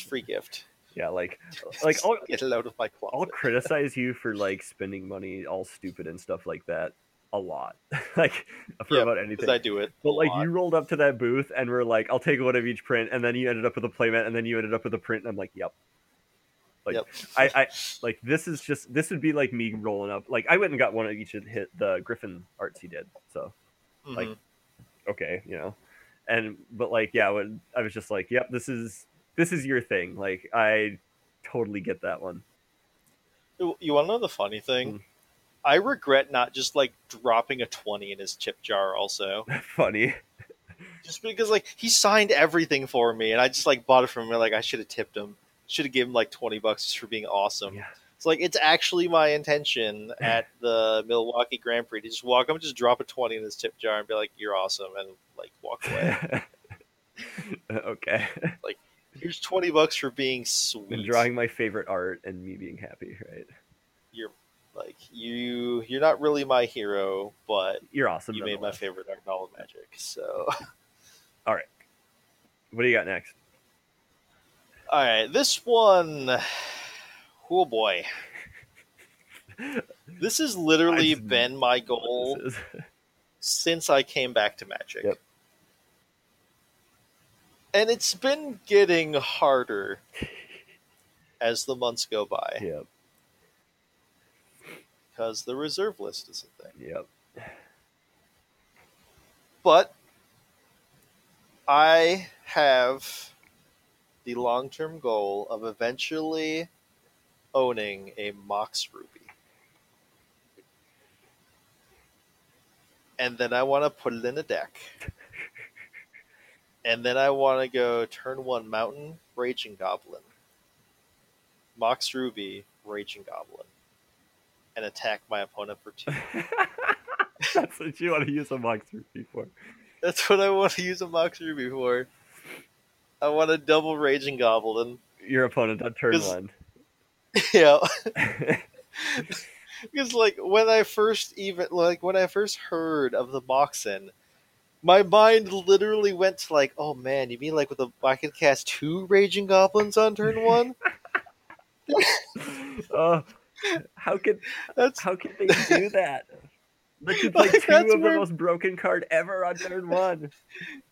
a free gift. Yeah, like, like I'll, get it out of my closet. I'll criticize you for like spending money all stupid and stuff like that a lot, (laughs) like for Yeah, about anything. I do it. But like lot. you rolled up to that booth and we're like, "I'll take one of each print," and then you ended up with a playmat, and then you ended up with a print, and I'm like, "Yep." Like Yep. I, I like this is just this would be like me rolling up. Like I went and got one of each and hit the Griffin arts he did. So like, Mhm. okay, you know, and but like yeah, when I was just like, "Yep, this is this is your thing." Like I totally get that one. You- You want to know the funny thing? Mm. I regret not just like dropping a twenty in his chip jar. Also, (laughs) Funny. just because like he signed everything for me, and I just like bought it from him. Like I should have tipped him. Should have given him like twenty bucks just for being awesome. Yeah. It's like it's actually my intention (laughs) at the Milwaukee Grand Prix to just walk up, and just drop a twenty in his tip jar, and be like, "You're awesome," and like walk away. (laughs) okay. Like here's twenty bucks for being sweet. And sweet. drawing my favorite art and me being happy, right? Like you. You're not really my hero, but You're awesome. you made my favorite art novel magic. So, (laughs) all right, What do you got next? all right, this one. Oh boy, (laughs) this has literally been my goal (laughs) since I came back to Magic. Yep. And it's been getting harder as the months go by Yep. Because the reserve list is a thing. Yep. But I have the long term goal of eventually owning a Mox Ruby. And then I want to put it in a deck. (laughs) And then I want to go turn one Mountain, Raging Goblin, Mox Ruby, Raging Goblin, and attack my opponent for two. (laughs) That's what you want to use a Mox Ruby for. That's what I want to use a Mox Ruby for. I want a double Raging Goblin. Your opponent on turn one. (laughs) yeah, (laughs) because like when I first even like when I first heard of the Moxen, my mind literally went to like, oh man, you mean like with a I can cast two Raging Goblins on turn one? oh, how could That's how could they do that? Let you (laughs) play Like, two of where- the most broken card ever on turn one.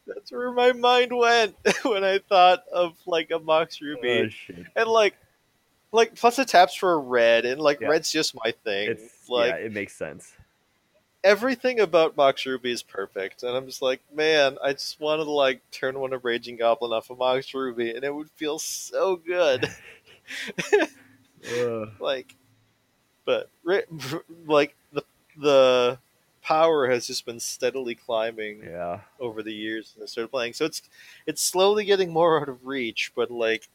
that's where my mind went (laughs) when I thought of like a Mox Ruby. Oh shit! and like like plus it taps for a red and like Yeah. red's just my thing It's like yeah, it makes sense. everything about mox ruby is perfect and i'm just like man i just wanted to like turn one of raging goblin off of mox ruby and it would feel so good (laughs) like but (laughs) like the the power has just been steadily climbing yeah, over the years since I started playing. So it's it's slowly getting more out of reach, but like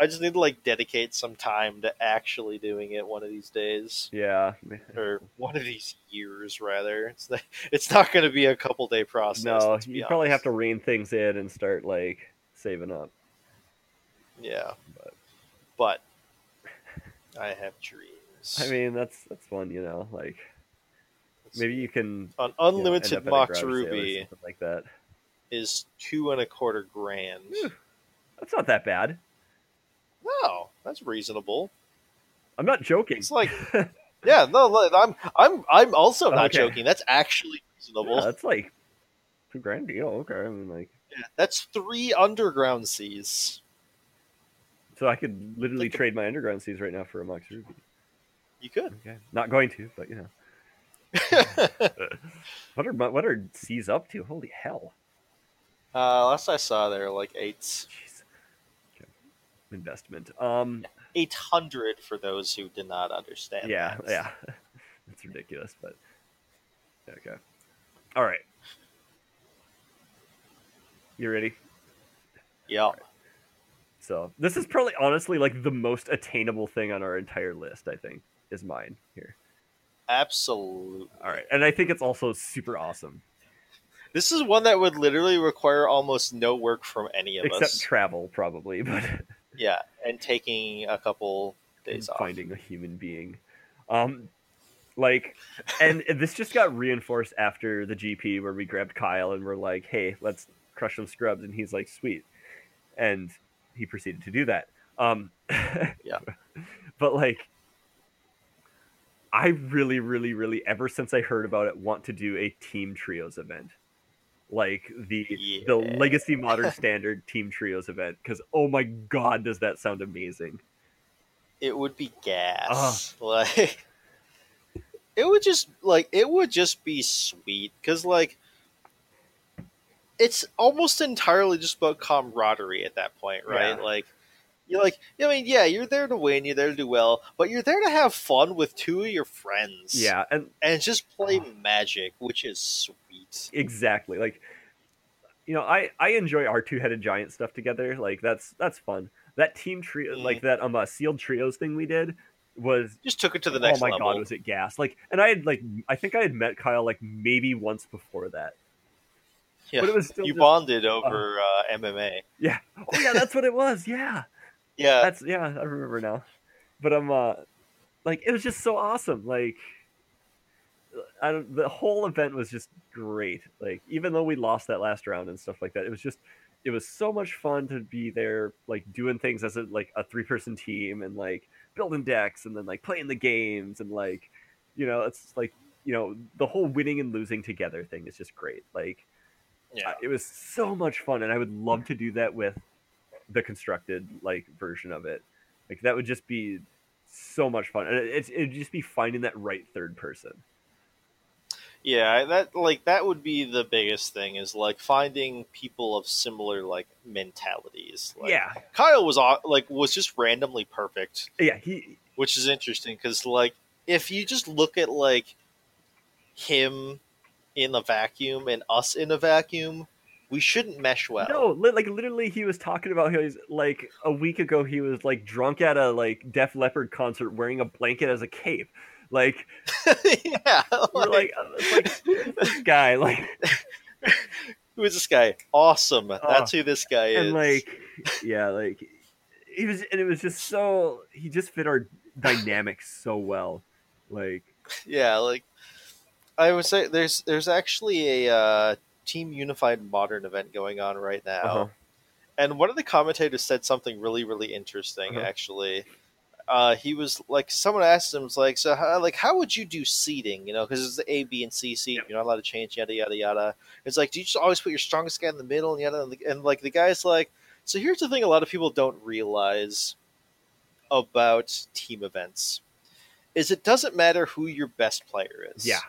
I just need to like dedicate some time to actually doing it one of these days. yeah. Or one of these years rather. It's not, (laughs) it's not going to be a couple day process. No, you probably have to rein things in and start like saving up. Yeah. But- But I have dreams. I mean, that's that's one, you know, like maybe you can an you know, unlimited Mox garage sale or Ruby like that. is two and a quarter grand. Whew. That's not that bad. No, that's reasonable. I'm not joking. It's like (laughs) Yeah, no, I'm I'm I'm also not Okay. joking. That's actually reasonable. Yeah, that's like two grand deal. Okay, I mean, like, Yeah, That's three underground seas. so I could literally of- trade my underground seas right now for a Mox Ruby. You could. Okay, not going to, but you know, (laughs) what are what are Seas up to? Holy hell! uh, last I saw, they were like eights. Jeez. Okay. investment. Um, 800 for those who did not understand. yeah, that. yeah, (laughs) it's ridiculous, but okay. All right, you ready? Yeah. So this is probably honestly like the most attainable thing on our entire list. I think is mine here. Absolutely. All right, and I think it's also super awesome, This is one that would literally require almost no work from any of except us. Except travel probably, but (laughs) yeah, and taking a couple days off. finding a human being. Um, like, and this just got reinforced after the GP where we grabbed Kyle and we're like, "Hey, let's crush some scrubs," and he's like, "Sweet," and he proceeded to do that. Um, (laughs) Yeah. but like, I really, really, really, ever since I heard about it, want to do a team trios event. Like the the legacy modern (laughs) standard team trios event because oh my god does that sound amazing It would be gas. (laughs) Like it would just like it would just be sweet because like it's almost entirely just about camaraderie at that point, right? Yeah. Like you're like, I mean, yeah, you're there to win, you're there to do well, but you're there to have fun with two of your friends. yeah and and just play Ah. Magic, which is sweet. exactly like you know i i enjoy our two-headed giant stuff together like that's that's fun that team trio Mhm. like that um uh, sealed trios thing we did was Just took it to the next oh my level. god was it gas like and i had like i think i had met kyle like maybe once before that yeah. but it was still you just- bonded over uh, MMA. Yeah, oh yeah that's what it was yeah Yeah, that's yeah i remember now but i'm uh like it was just so awesome like I don't, the whole event was just great like even though we lost that last round and stuff like that it was just it was so much fun to be there like doing things as a like a three person team and like building decks and then like playing the games and like you know it's like you know the whole winning and losing together thing is just great like yeah. it was so much fun and i would love to do that with the constructed like version of it. Like that would just be so much fun. And it, it's it'd just be finding that right third person. Yeah, that like that would be the biggest thing is like finding people of similar like mentalities. Like, yeah. Kyle was like was just randomly perfect, yeah he which is interesting because like if you just look at like him in a vacuum and us in a vacuum, we shouldn't mesh well. no li- like literally he was talking about he's like a week ago he was like drunk at a like Def Leppard concert wearing a blanket as a cape like (laughs) yeah, we're like, uh, like this (laughs) guy like who is this guy? Awesome. That's who this guy is. and like yeah like he was and it was just so he just fit our dynamics so well like yeah, like I would say there's there's actually a uh, Team Unified Modern event going on right now, uh-huh. and one of the commentators said something really really interesting. Uh-huh. Actually, uh, he was like, someone asked him, was like, so how, like how would you do seating? You know, because it's the A, B, and C seat. Yep. You're not allowed to change yada yada yada. It's like, do you just always put your strongest guy in the middle and yada? And like the guy's like, so here's the thing: a lot of people don't realize about team events is it doesn't matter who your best player is. Yeah.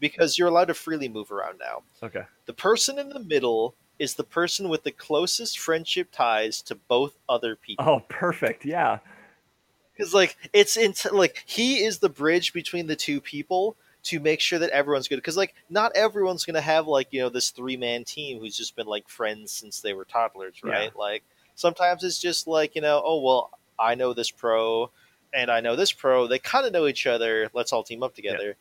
Because you're allowed to freely move around now. okay The person in the middle is the person with the closest friendship ties to both other people. oh perfect yeah Because like it's in like he is the bridge between the two people to make sure that everyone's good. Because like not everyone's gonna have like you know this three man team who's just been like friends since they were toddlers, right? Like sometimes it's just like you know oh well I know this pro and I know this pro. They kind of know each other. Let's all team up together.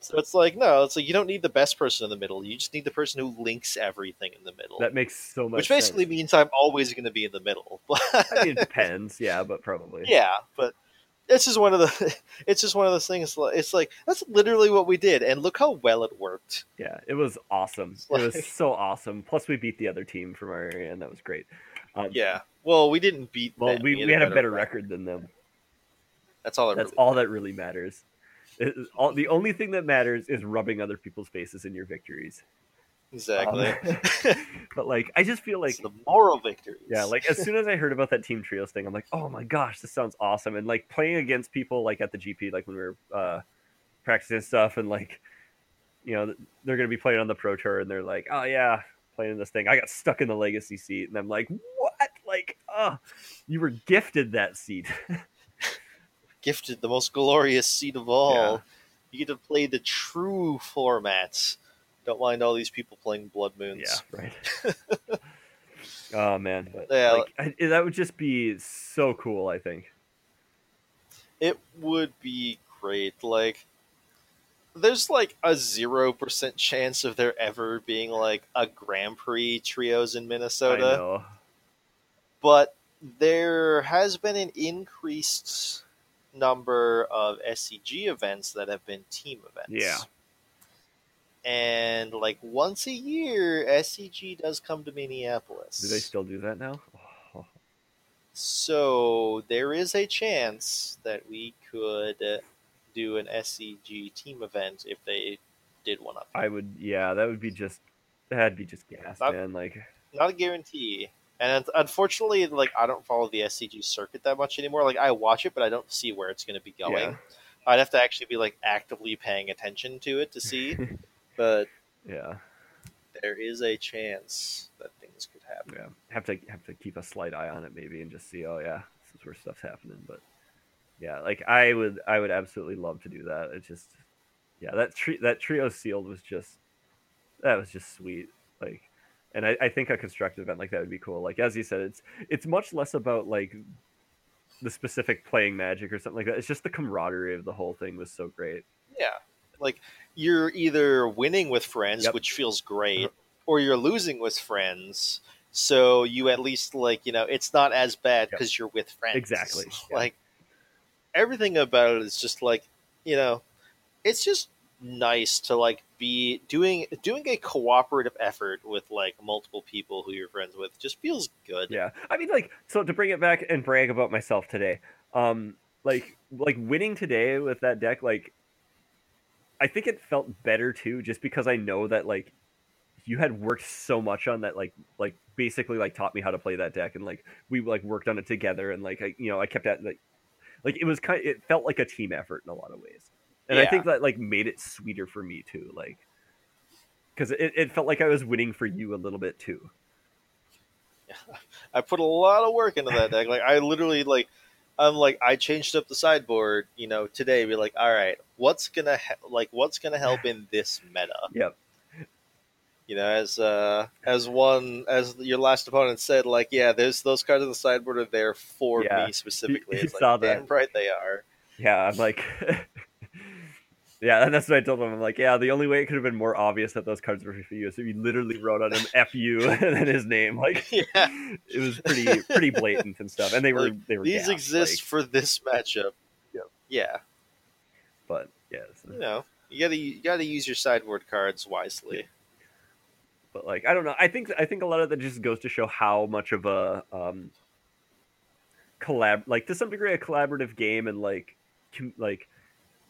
So it's like no, it's like you don't need the best person in the middle. You just need the person who links everything in the middle. that makes so much which basically sense. means I'm always going to be in the middle. (laughs) I mean, it depends yeah but probably yeah, but it's just one of the (laughs) it's just one of those things. It's like that's literally what we did, and look how well it worked. yeah it was awesome it was so awesome plus we beat the other team from our area and that was great um, Yeah. Well, we didn't beat. well them. we, we had a better record than them That's all. That that's really all that really matters all, the only thing that matters is rubbing other people's faces in your victories exactly. Um, (laughs) but like i just feel like it's the moral victories. Yeah, like as soon as I heard about that team trios thing, I'm like, oh my gosh, this sounds awesome. And like playing against people like at the GP, like when we were uh, practicing stuff, and like, you know, they're gonna be playing on the pro tour, and they're like, oh yeah, playing this thing. I got stuck in the legacy seat, and I'm like, what? Like, oh, you were gifted that seat. (laughs) Gifted the most glorious seat of all. Yeah. You get to play the true formats. Don't mind all these people playing Blood Moons. yeah, right. (laughs) oh man, but Yeah. like, I, that would just be so cool. I think. It would be great. Like, there's like a zero percent chance of there ever being like a Grand Prix trios in I Minnesota, know. but there has been an increased number of SCG events that have been team events. Yeah. And like once a year, SCG does come to Minneapolis. Do they still do that now? Oh, So there is a chance that we could do an SCG team event if they did one up. I would. Yeah, that would be just. That'd be just gas, That- man. Like, Not a guarantee. And unfortunately, like I don't follow the SCG circuit that much anymore. Like I watch it, but I don't see where it's going to be going. Yeah. I'd have to actually be like actively paying attention to it to (laughs) see. but yeah, there is a chance that things could happen. yeah. Have to have to keep a slight eye on it, maybe, and just see. Oh yeah, this is where stuff's happening. But yeah, like I would, I would absolutely love to do that. It just, yeah, that tri- that trio sealed was just, that was just sweet. Like, and I, I think a constructed event like that would be cool. Like as you said, it's it's much less about like the specific playing magic or something like that. It's just the camaraderie of the whole thing was so great. Yeah. Like you're either winning with friends, Yep. which feels great, Uh-huh. or you're losing with friends. So you at least like, you know, it's not as bad Yep. because you're with friends. Exactly, (laughs) yeah. Like everything about it is just like, you know, it's just nice to like be doing doing a cooperative effort with like multiple people who you're friends with just feels good. Yeah, I mean, like, so to bring it back and brag about myself today, um, like, like winning today with that deck, like, I think it felt better too, just because I know that like you had worked so much on that, like, like basically like taught me how to play that deck, and like we like worked on it together, and like I, you know, I kept at like, like it was kind, it felt like a team effort in a lot of ways, and I think that like made it sweeter for me too, like. Because it, it felt like I was winning for you a little bit too. (laughs) I put a lot of work into that deck. Like I literally like I'm like I changed up the sideboard, you know, today. Be like, all right, what's gonna he- like what's gonna help in this meta? Yep. You know, as uh as one as your last opponent said, like, yeah, there's those cards on the sideboard are there for Yeah. me specifically. You It's saw like, that. damn right they are. Yeah, I'm like, (laughs) yeah, and that's what I told him. I'm like, yeah, the only way it could have been more obvious that those cards were for you is if you literally wrote on them "F you" (laughs) and then his name. Like, (laughs) Yeah. it was pretty pretty blatant and stuff. And they were Like, they were These gassed, exist like, for this matchup. Yep. Yeah, but yeah, so- you know, you gotta you gotta use your sideboard cards wisely. but like I don't know. I think I think a lot of that just goes to show how much of a um collab, like to some degree, a collaborative game and like com- like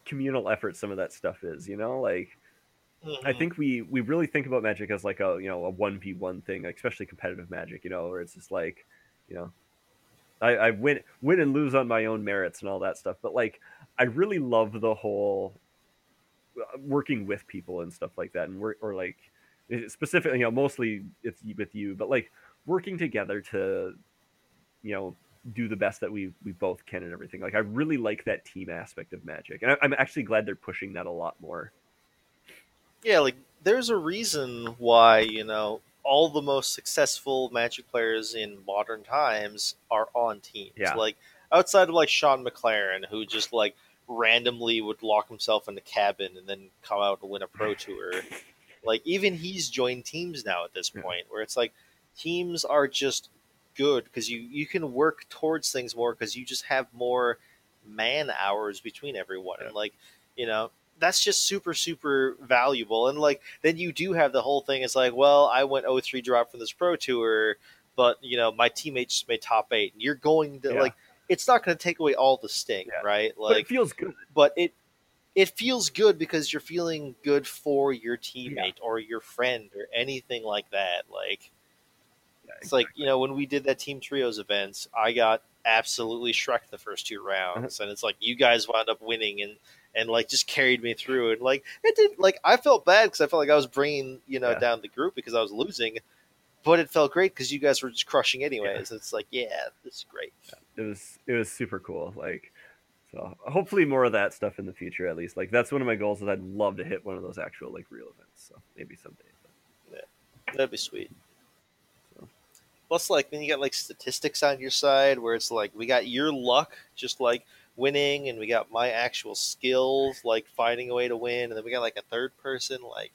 communal effort. Some of that stuff is, you know, like. I Mhm. think we we really think about magic as like a you know a one v one thing, like, especially competitive magic. You know, where it's just like, you know, I, I win win and lose on my own merits and all that stuff. But like, I really love the whole uh, working with people and stuff like that, and work or like specifically, you know, mostly it's with you, but like working together to, you know, do the best that we we both can and everything. Like, I really like that team aspect of magic, and I, I'm actually glad they're pushing that a lot more. yeah, like there's a reason why you know all the most successful Magic players in modern times are on teams. Yeah. Like outside of like Shaun McLaren, who just like randomly would lock himself in a cabin and then come out and win a pro (laughs) tour. Like even he's joined teams now at this Yeah. point, where it's like teams are just good because you you can work towards things more because you just have more man hours between everyone and like you know that's just super super valuable and like then you do have the whole thing it's like well i went 03 drop from this pro tour but you know my teammates just made top eight and you're going to Yeah. like it's not going to take away all the sting Yeah. right but it like feels good. but it it feels good because you're feeling good for your teammate or your friend or anything like that like Yeah, it's like you know when we did that team trios events i got absolutely shreked the first two rounds Uh-huh. and it's like you guys wound up winning and and like just carried me through and like it did like i felt bad because i felt like i was bringing you know Yeah. down the group because i was losing but it felt great because you guys were just crushing anyways. It's like, yeah, this is great. it was it was super cool. Like, so hopefully more of that stuff in the future. At least, like that's one of my goals. Is I'd love to hit one of those actual like real events. So maybe someday. Yeah, That'd be sweet. Plus, like then you got like statistics on your side where it's like we got your luck, just like winning, and we got my actual skills, like finding a way to win, and then we got like a third person, like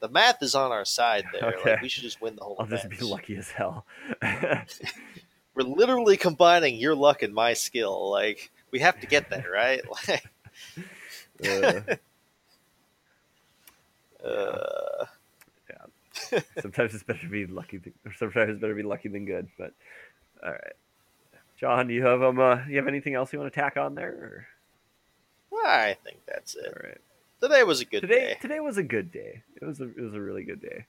the math is on our side there. Okay. Like we should just win the whole I'll event. just be lucky as hell. (laughs) We're literally combining your luck and my skill. Like we have to get (laughs) there, right? (laughs) Like, Uh, uh, (laughs) sometimes it's better to be lucky, th- or sometimes it's better to be lucky than good. But all right, John, do you have um, uh, you have anything else you want to tack on there? I think that's it. All right. Today was a good today day. today was a good day. It was a it was a really good day.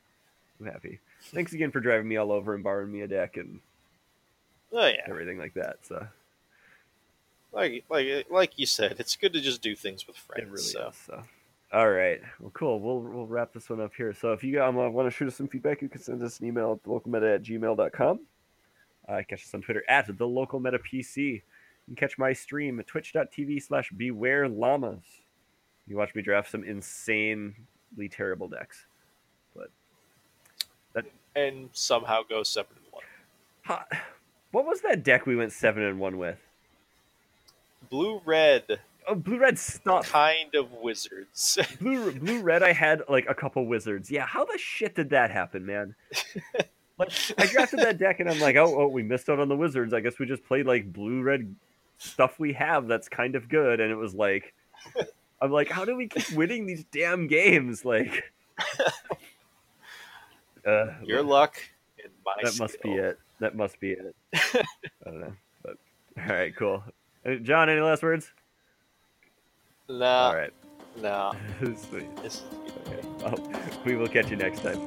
I'm happy. Thanks again for driving me all over and borrowing me a deck and Oh yeah, everything like that. So like like like you said, it's good to just do things with friends. really so. is. So all right, well, cool. We'll we'll wrap this one up here. So if you um, uh, want to shoot us some feedback, you can send us an email at localmeta at gmail.com. Uh, catch us on Twitter at the local meta PC. You can catch my stream at twitch.tv slash beware llamas. You watch me draft some insanely terrible decks. But that and somehow go seven and one. Ha- What was that deck we went seven and one with? Blue red Oh, blue red stuff. kind of wizards. (laughs) Blue blue red. I had like a couple wizards. Yeah, how the shit did that happen, man? (laughs) like I drafted that deck and I'm like, oh, oh, we missed out on the wizards. I guess we just played like blue red stuff we have that's kind of good, and it was like, I'm like, how do we keep winning these damn games? Like, (laughs) uh, Your luck and my that must be it. That must be it. I don't know, but all right, cool. Uh, John, any last words? No, all right, no. (laughs) sweet. This is. Okay. Well, we will catch you next time.